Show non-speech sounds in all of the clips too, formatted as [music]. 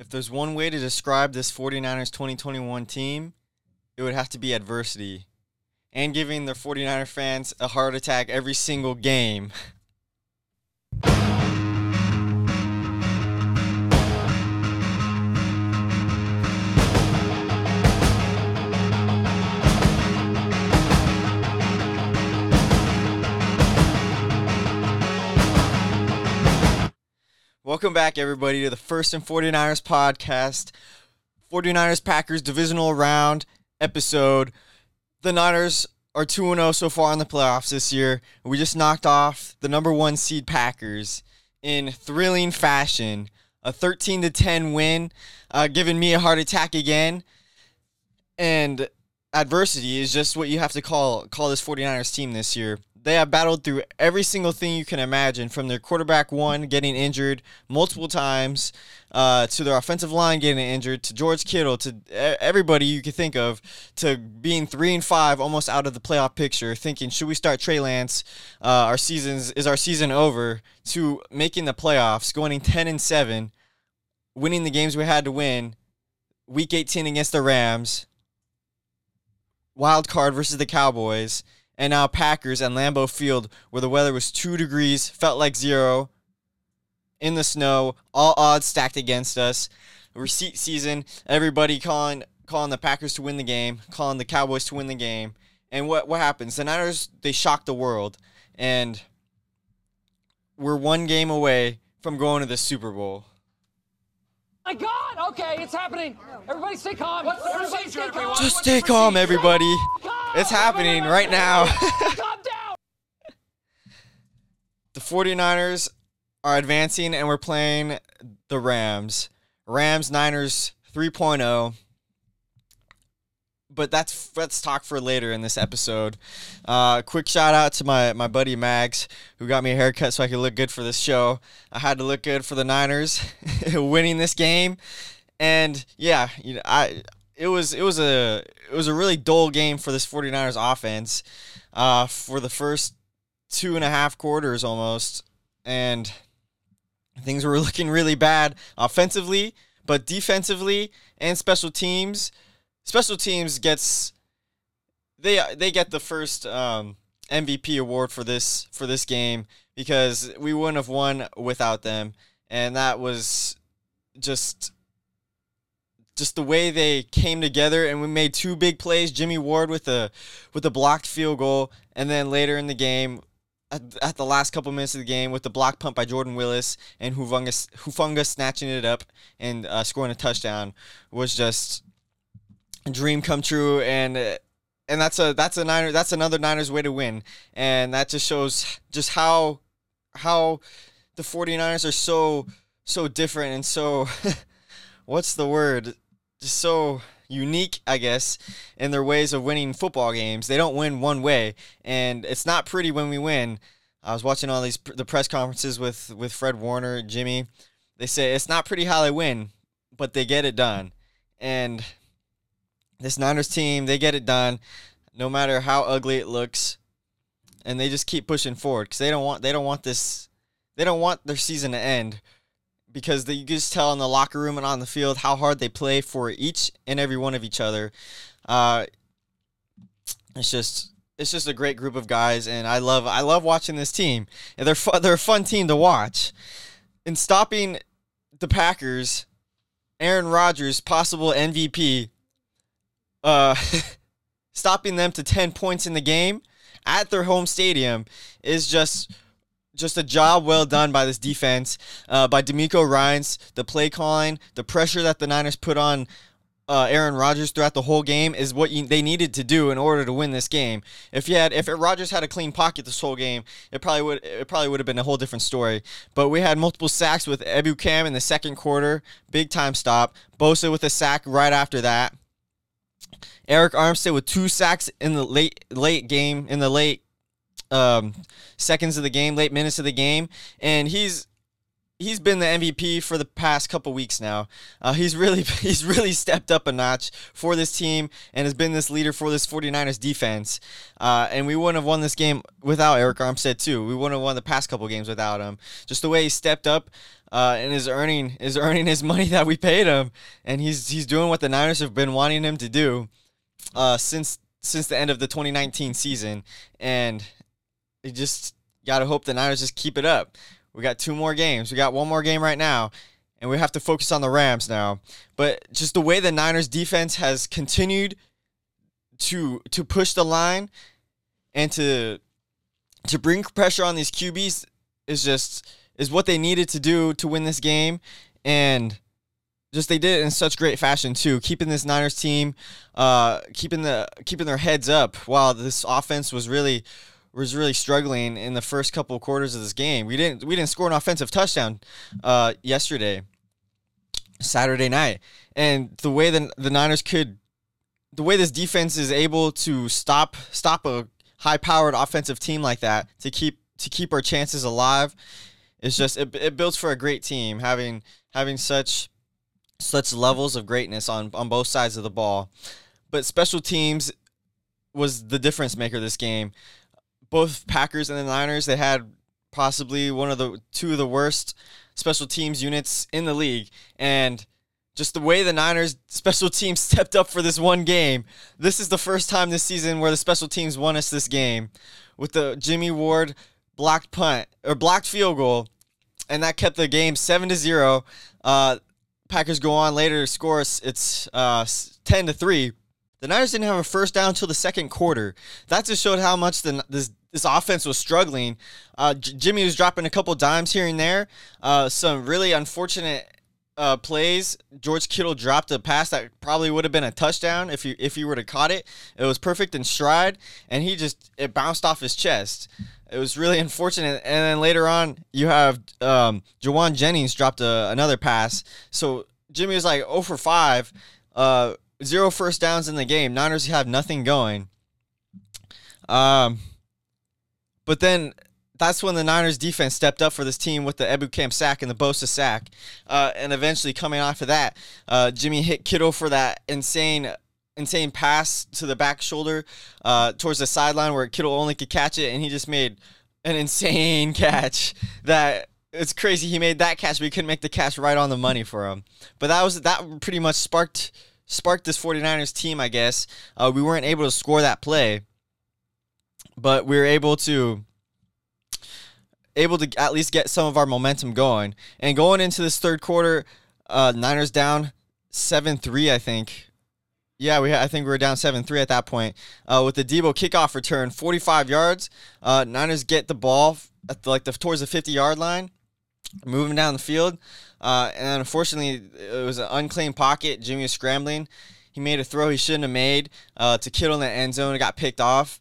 If there's one way to describe this 49ers 2021 team, it would have to be adversity and giving the 49er fans a heart attack every single game. [laughs] Welcome back, everybody, to the First and 49ers podcast. 49ers Packers divisional round episode. The Niners are 2 0 so far in the playoffs this year. We just knocked off the number one seed Packers in thrilling fashion. A 13 to 10 win, uh, giving me a heart attack again. And adversity is just what you have to call call this 49ers team this year they have battled through every single thing you can imagine from their quarterback one getting injured multiple times uh, to their offensive line getting injured to George Kittle to everybody you could think of to being three and five almost out of the playoff picture thinking should we start Trey Lance? Uh, our seasons is our season over? To making the playoffs going 10 and 7 winning the games we had to win week 18 against the Rams wild card versus the Cowboys and now Packers and Lambeau Field, where the weather was two degrees, felt like zero, in the snow, all odds stacked against us. Receipt season, everybody calling calling the Packers to win the game, calling the Cowboys to win the game. And what what happens? The Niners they shock the world, and we're one game away from going to the Super Bowl. My God! Okay, it's happening. Everybody, stay calm. Everybody, stay calm. Just stay calm, everybody. It's happening right now. [laughs] calm down. the 49ers are advancing and we're playing the Rams. Rams Niners 3.0. But that's let's talk for later in this episode. Uh, quick shout out to my, my buddy Mags who got me a haircut so I could look good for this show. I had to look good for the Niners [laughs] winning this game, and yeah, you know I it was it was a it was a really dull game for this 49ers offense uh, for the first two and a half quarters almost, and things were [laughs] looking really bad offensively, but defensively and special teams. Special teams gets they they get the first um, MVP award for this for this game because we wouldn't have won without them, and that was just just the way they came together and we made two big plays. Jimmy Ward with a with a blocked field goal, and then later in the game, at, at the last couple minutes of the game, with the block punt by Jordan Willis and hufunga, Hufanga snatching it up and uh, scoring a touchdown was just dream come true. And and that's a that's a Niner that's another Niners way to win, and that just shows just how how the 49ers are so so different and so [laughs] what's the word just so unique, I guess, in their ways of winning football games. They don't win one way, and it's not pretty when we win. I was watching all these the press conferences with with Fred Warner, Jimmy. They say it's not pretty how they win, but they get it done. And this Niners team, they get it done, no matter how ugly it looks, and they just keep pushing forward because they don't want they don't want this they don't want their season to end because the, you can just tell in the locker room and on the field how hard they play for each and every one of each other. Uh, it's just it's just a great group of guys, and I love I love watching this team. And they're fu- they're a fun team to watch. In stopping the Packers, Aaron Rodgers, possible MVP, uh, [laughs] stopping them to ten points in the game at their home stadium is just just a job well done by this defense, uh, by DeMeco Ryans, the play calling, the pressure that the Niners put on uh, Aaron Rodgers throughout the whole game is what you, they needed to do in order to win this game. If you had, if Rodgers had a clean pocket this whole game, it probably would, it probably would have been a whole different story. But we had multiple sacks with Ebukam in the second quarter, big time stop. Bosa with a sack right after that. Arik Armstead with two sacks in the late late game in the late um, seconds of the game, late minutes of the game, and he's he's been the MVP for the past couple weeks now. Uh, he's really [laughs] he's really stepped up a notch for this team and has been this leader for this 49ers defense. Uh, and we wouldn't have won this game without Arik Armstead too. We wouldn't have won the past couple games without him. Just the way he stepped up uh, and is earning is earning his money that we paid him, and he's he's doing what the Niners have been wanting him to do uh, since since the end of the 2019 season, and you just gotta hope the Niners just keep it up. We got two more games. We got one more game right now, and we have to focus on the Rams now. But just the way the Niners defense has continued to to push the line and to to bring pressure on these QBs is just is what they needed to do to win this game and just they did it in such great fashion too, keeping this Niners team, uh, keeping the keeping their heads up while this offense was really was really struggling in the first couple of quarters of this game. We didn't we didn't score an offensive touchdown uh, yesterday, Saturday night, and the way that the Niners could, the way this defense is able to stop stop a high powered offensive team like that to keep to keep our chances alive is just it, it builds for a great team having having such such levels of greatness on on both sides of the ball. But special teams was the difference maker this game. Both Packers and the Niners, they had possibly one of the two of the worst special teams units in the league and just the way the Niners special teams [laughs] stepped up for this one game. This is the first time this season where the special teams won us this game with the Jimmy Ward blocked punt or blocked field goal and that kept the game 7 to 0. Uh, Packers go on later to score. It's uh, ten to three. The Niners didn't have a first down until the second quarter. That just showed how much the this this offense was struggling. Uh, J- Jimmy was dropping a couple dimes here and there. Uh, some really unfortunate uh, plays. George Kittle dropped a pass that probably would have been a touchdown if you if you were to caught it. It was perfect in stride, and he just it bounced off his chest. It was really unfortunate. And then later on, you have um, Jauan Jennings dropped a, another pass. So Jimmy was like 0 for 5, uh, zero first downs in the game. Niners have nothing going. Um, but then that's when the Niners defense stepped up for this team with the Ebukam sack and the Bosa sack. Uh, and eventually coming off of that, uh, Jimmy hit Kittle for that insane insane pass to the back shoulder uh, towards the sideline where Kittle only could catch it, and he just made an insane [laughs] catch that it's crazy. He made that catch, but he couldn't make the catch right on the money for him. But that was that pretty much sparked sparked this 49ers team, I guess. Uh, we weren't able to score that play, but we were able to able to at least get some of our momentum going. And going into this third quarter, uh, Niners down seven three, I think. Yeah, we I think we were down seven three at that point. Uh, with the Debo kickoff return, forty five yards. Uh, Niners get the ball at the, like the towards the fifty yard line, moving down the field. Uh, and unfortunately, it was an unclaimed pocket. Jimmy was scrambling. He made a throw he shouldn't have made uh, to Kittle in the end zone. It got picked off.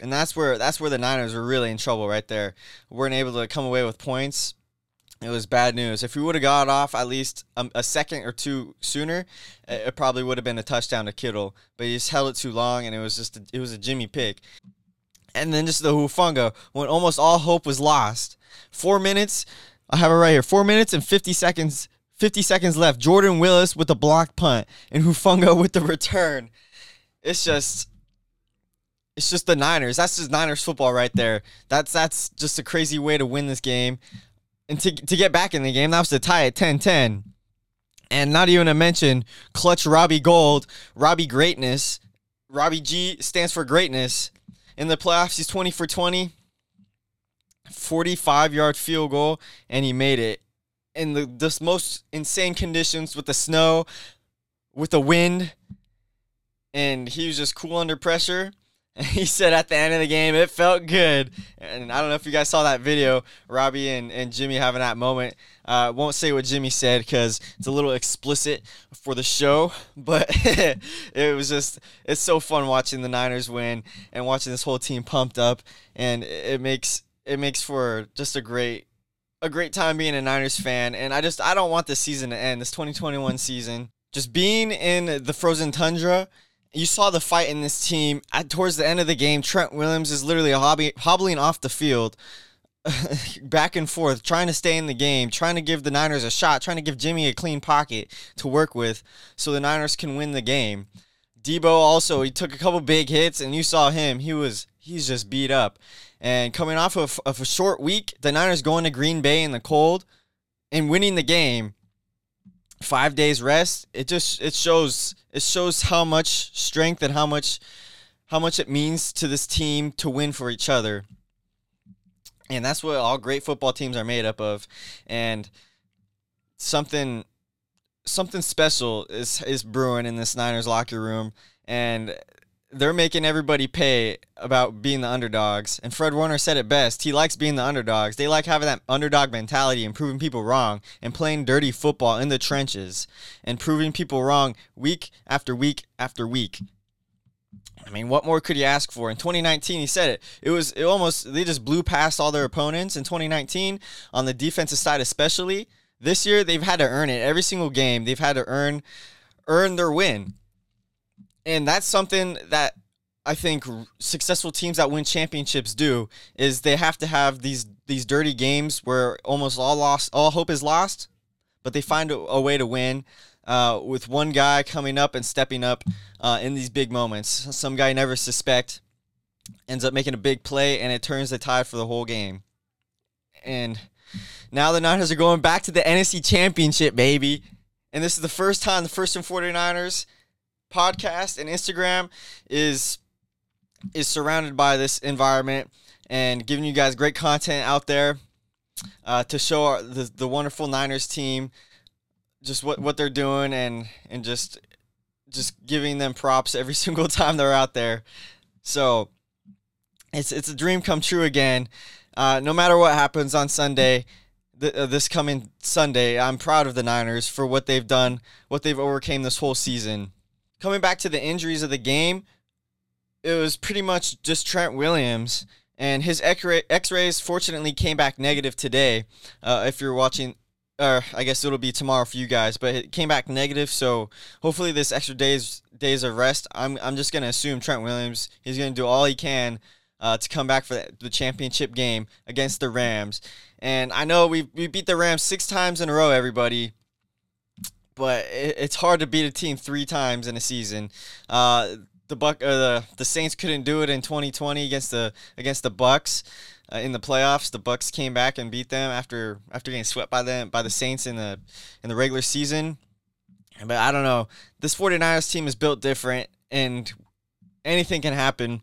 And that's where that's where the Niners were really in trouble right there. Weren't able to come away with points it was bad news. If we would have got off at least a, second or two sooner, it, probably would have been a touchdown to Kittle. But he just held it too long, and it was just a, it was a Jimmy pick. And then just the Hufanga when almost all hope was lost. Four minutes, I have it right here. Four minutes and fifty seconds. Fifty seconds left. Jordan Willis with the block punt and Hufanga with the return. It's just it's just the Niners. That's just Niners football right there. That's that's just a crazy way to win this game and to, to get back in the game, that was to tie at 10 10. And not even to mention clutch Robbie Gould, Robbie Greatness. Robbie G stands for greatness. In the playoffs, he's 20 for 20, 45 yard field goal, and he made it in the, the most insane conditions with the snow, with the wind. And he was just cool under pressure. [laughs] he said at the end of the game, it felt good. And I don't know if you guys saw that video, Robbie and, and Jimmy having that moment. I uh, won't say what Jimmy said because it's a little explicit for the show, [laughs] but [laughs] it was just, it's so fun watching the Niners win and watching this whole team pumped up. And it makes, it makes for just a great, a great time being a Niners fan. And I just, I don't want this season to end, this 2021 season. Just being in the frozen tundra you saw the fight in this team at, towards the end of the game. Trent Williams is literally hobby, hobbling off the field. [laughs] back and forth, trying to stay in the game, trying to give the Niners a shot, trying to give Jimmy a clean pocket to work with so the Niners can win the game. Debo also, he took a couple big hits, and you saw him. He was he's just beat up. And coming off of, of a short week, the Niners going to Green Bay in the cold and winning the game. Five days rest. It just it shows it shows how much strength and how much how much it means to this team to win for each other. And that's what all great football teams are made up of. And something something special is is brewing in this Niners locker room and they're making everybody pay about being the underdogs. And Fred Warner said it best. He likes being the underdogs. They like having that underdog mentality and proving people wrong and playing dirty football in the trenches and proving people wrong week after week after week. I mean, what more could you ask for? In 2019, he said it. It was it almost they just blew past all their opponents in 2019 on the defensive side especially. This year they've had to earn it. Every single game they've had to earn earn their win. And that's something that I think successful teams that win championships do is they have to have these these dirty games where almost all lost all hope is lost, but they find a, a way to win uh, with one guy coming up and stepping up uh, in these big moments. Some guy never suspect ends up making a big play and it turns the tide for the whole game. And now the Niners are going back to the NFC Championship, baby. And this is the first time the first and 49ers podcast and Instagram is is surrounded by this environment and giving you guys great content out there uh, to show our, the the wonderful Niners team just what what they're doing and and just just giving them props every [laughs] single time they're out there. So it's it's a dream come true again. Uh, no matter what happens on Sunday, uh, this coming Sunday, I'm proud of the Niners for what they've done, what they've overcame this whole season coming back to the injuries of the game, it was pretty much just Trent Williams. And his x rays fortunately came back negative today. Uh, if you're watching, or I guess it'll be tomorrow for you guys, but it came back negative. So hopefully, this extra days days of rest, I'm, I'm just going to assume Trent Williams, he's going to do all he can uh, to come back for the championship game against the Rams. And I know we we beat the Rams six times in a row, everybody but it, it's hard to beat a team three times in a season. Uh, the Buck, uh, the the Saints couldn't do it in 2020 against the against the Bucks uh, in the playoffs. The Bucks came back and beat them after after getting swept by them by the Saints in the in the regular season. But I don't know. This 49ers team is built different, and anything can happen.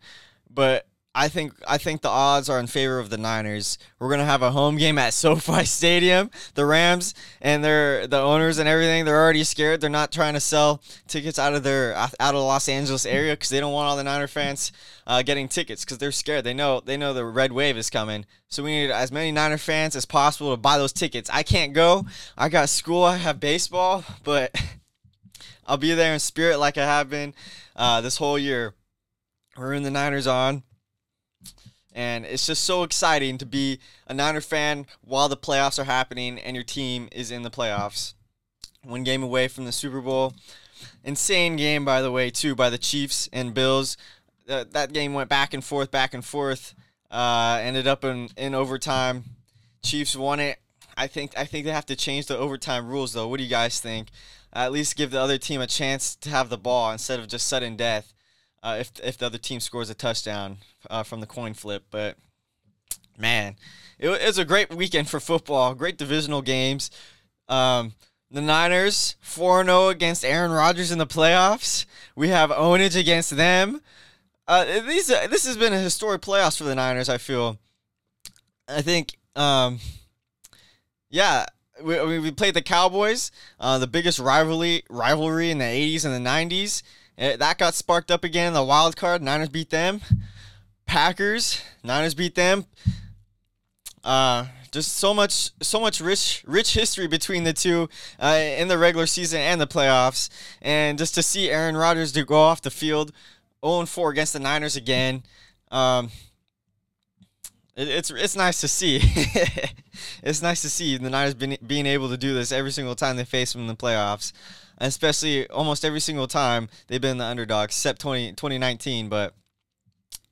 But I think I think the odds are in favor of the Niners. We're gonna have a home game at [laughs] SoFi Stadium. The Rams and their the owners and everything they're already scared. They're not trying to sell tickets out of their out of the Los Angeles area because they don't want all the Niner fans uh, getting tickets because they're scared. They know they know the red wave is coming. So we need as many Niner fans as possible to buy those tickets. I can't go. I got school. I have baseball, but [laughs] I'll be there in spirit like I have been uh, this whole year. We're in the Niners on. And it's just so exciting to be a Niner fan while the playoffs are happening and your team is in the playoffs. One game away from the Super Bowl. Insane game, by the way, too, by the Chiefs and Bills. Uh, that game went back and forth, back and forth. Uh, ended up in, in overtime. Chiefs won it. I think I think they have to change the overtime rules, though. What do you guys think? At least give the other team a chance to have the ball instead of just sudden death uh, if if the other team scores a touchdown uh, from the coin flip. But man, it, was a great weekend for football. Great divisional games. Um, the Niners 4 0 against Aaron Rodgers in the playoffs. We have ownage against them. Uh, these uh, this has been a historic playoffs for the Niners. I feel. I think. Um, yeah, we, we played the Cowboys, uh, the biggest rivalry rivalry in the 80s and the 90s. Eh, that got sparked up again in the wild card. Niners beat them. Packers, Niners beat them. Uh, just so much, so much rich, rich history between the two uh, in the regular season and the playoffs, and just to see Aaron Rodgers to go off the field, 0-4 against the Niners again. Um, it, it's it's nice to see. [laughs] it's nice to see the Niners being able to do this every single time they face them in the playoffs especially almost every single time they've been the underdog, except 20, 2019. But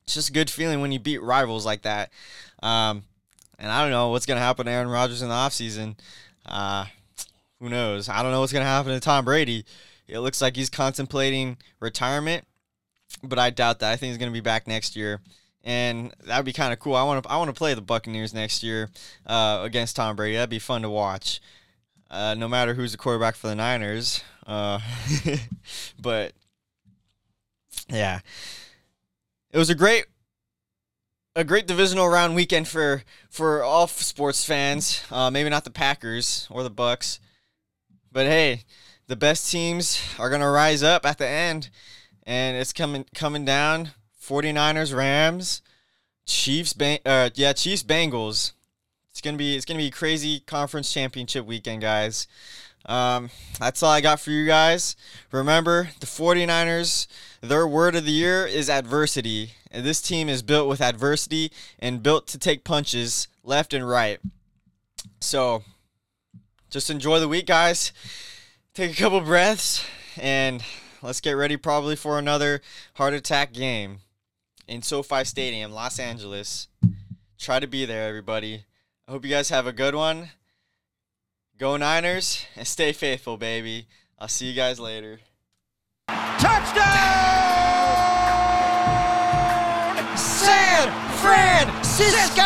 it's just a good feeling when you beat rivals like that. Um, And I don't know what's going to happen to Aaron Rodgers in the offseason. Uh, who knows? I don't know what's going to happen to Tom Brady. It looks like he's contemplating retirement, but I doubt that. I think he's going to be back next year. And that'd be kind of cool. I want to I want to play the Buccaneers next year uh, against Tom Brady. That'd be fun to watch. Uh, no matter who's the quarterback for the Niners. Uh, [laughs] but yeah, it was a great a great divisional round weekend for for all sports fans. Uh, maybe not the Packers or the Bucks, but hey, the best teams are gonna rise up at the end, and it's coming coming down. 49ers, Rams, Chiefs, Bang, uh, yeah, Chiefs, Bengals. It's gonna be it's gonna be crazy conference championship weekend, guys. Um, that's all I got for you guys. Remember, the 49ers, their word of the year is adversity. And this team is built with adversity and built to take punches left and right. So just enjoy the week, guys. Take a couple breaths and let's get ready probably for another heart attack game in SoFi Stadium, Los Angeles. Try to be there, everybody. I hope you guys have a good one. Go Niners and stay faithful, baby. I'll see you guys later. Touchdown! San Francisco!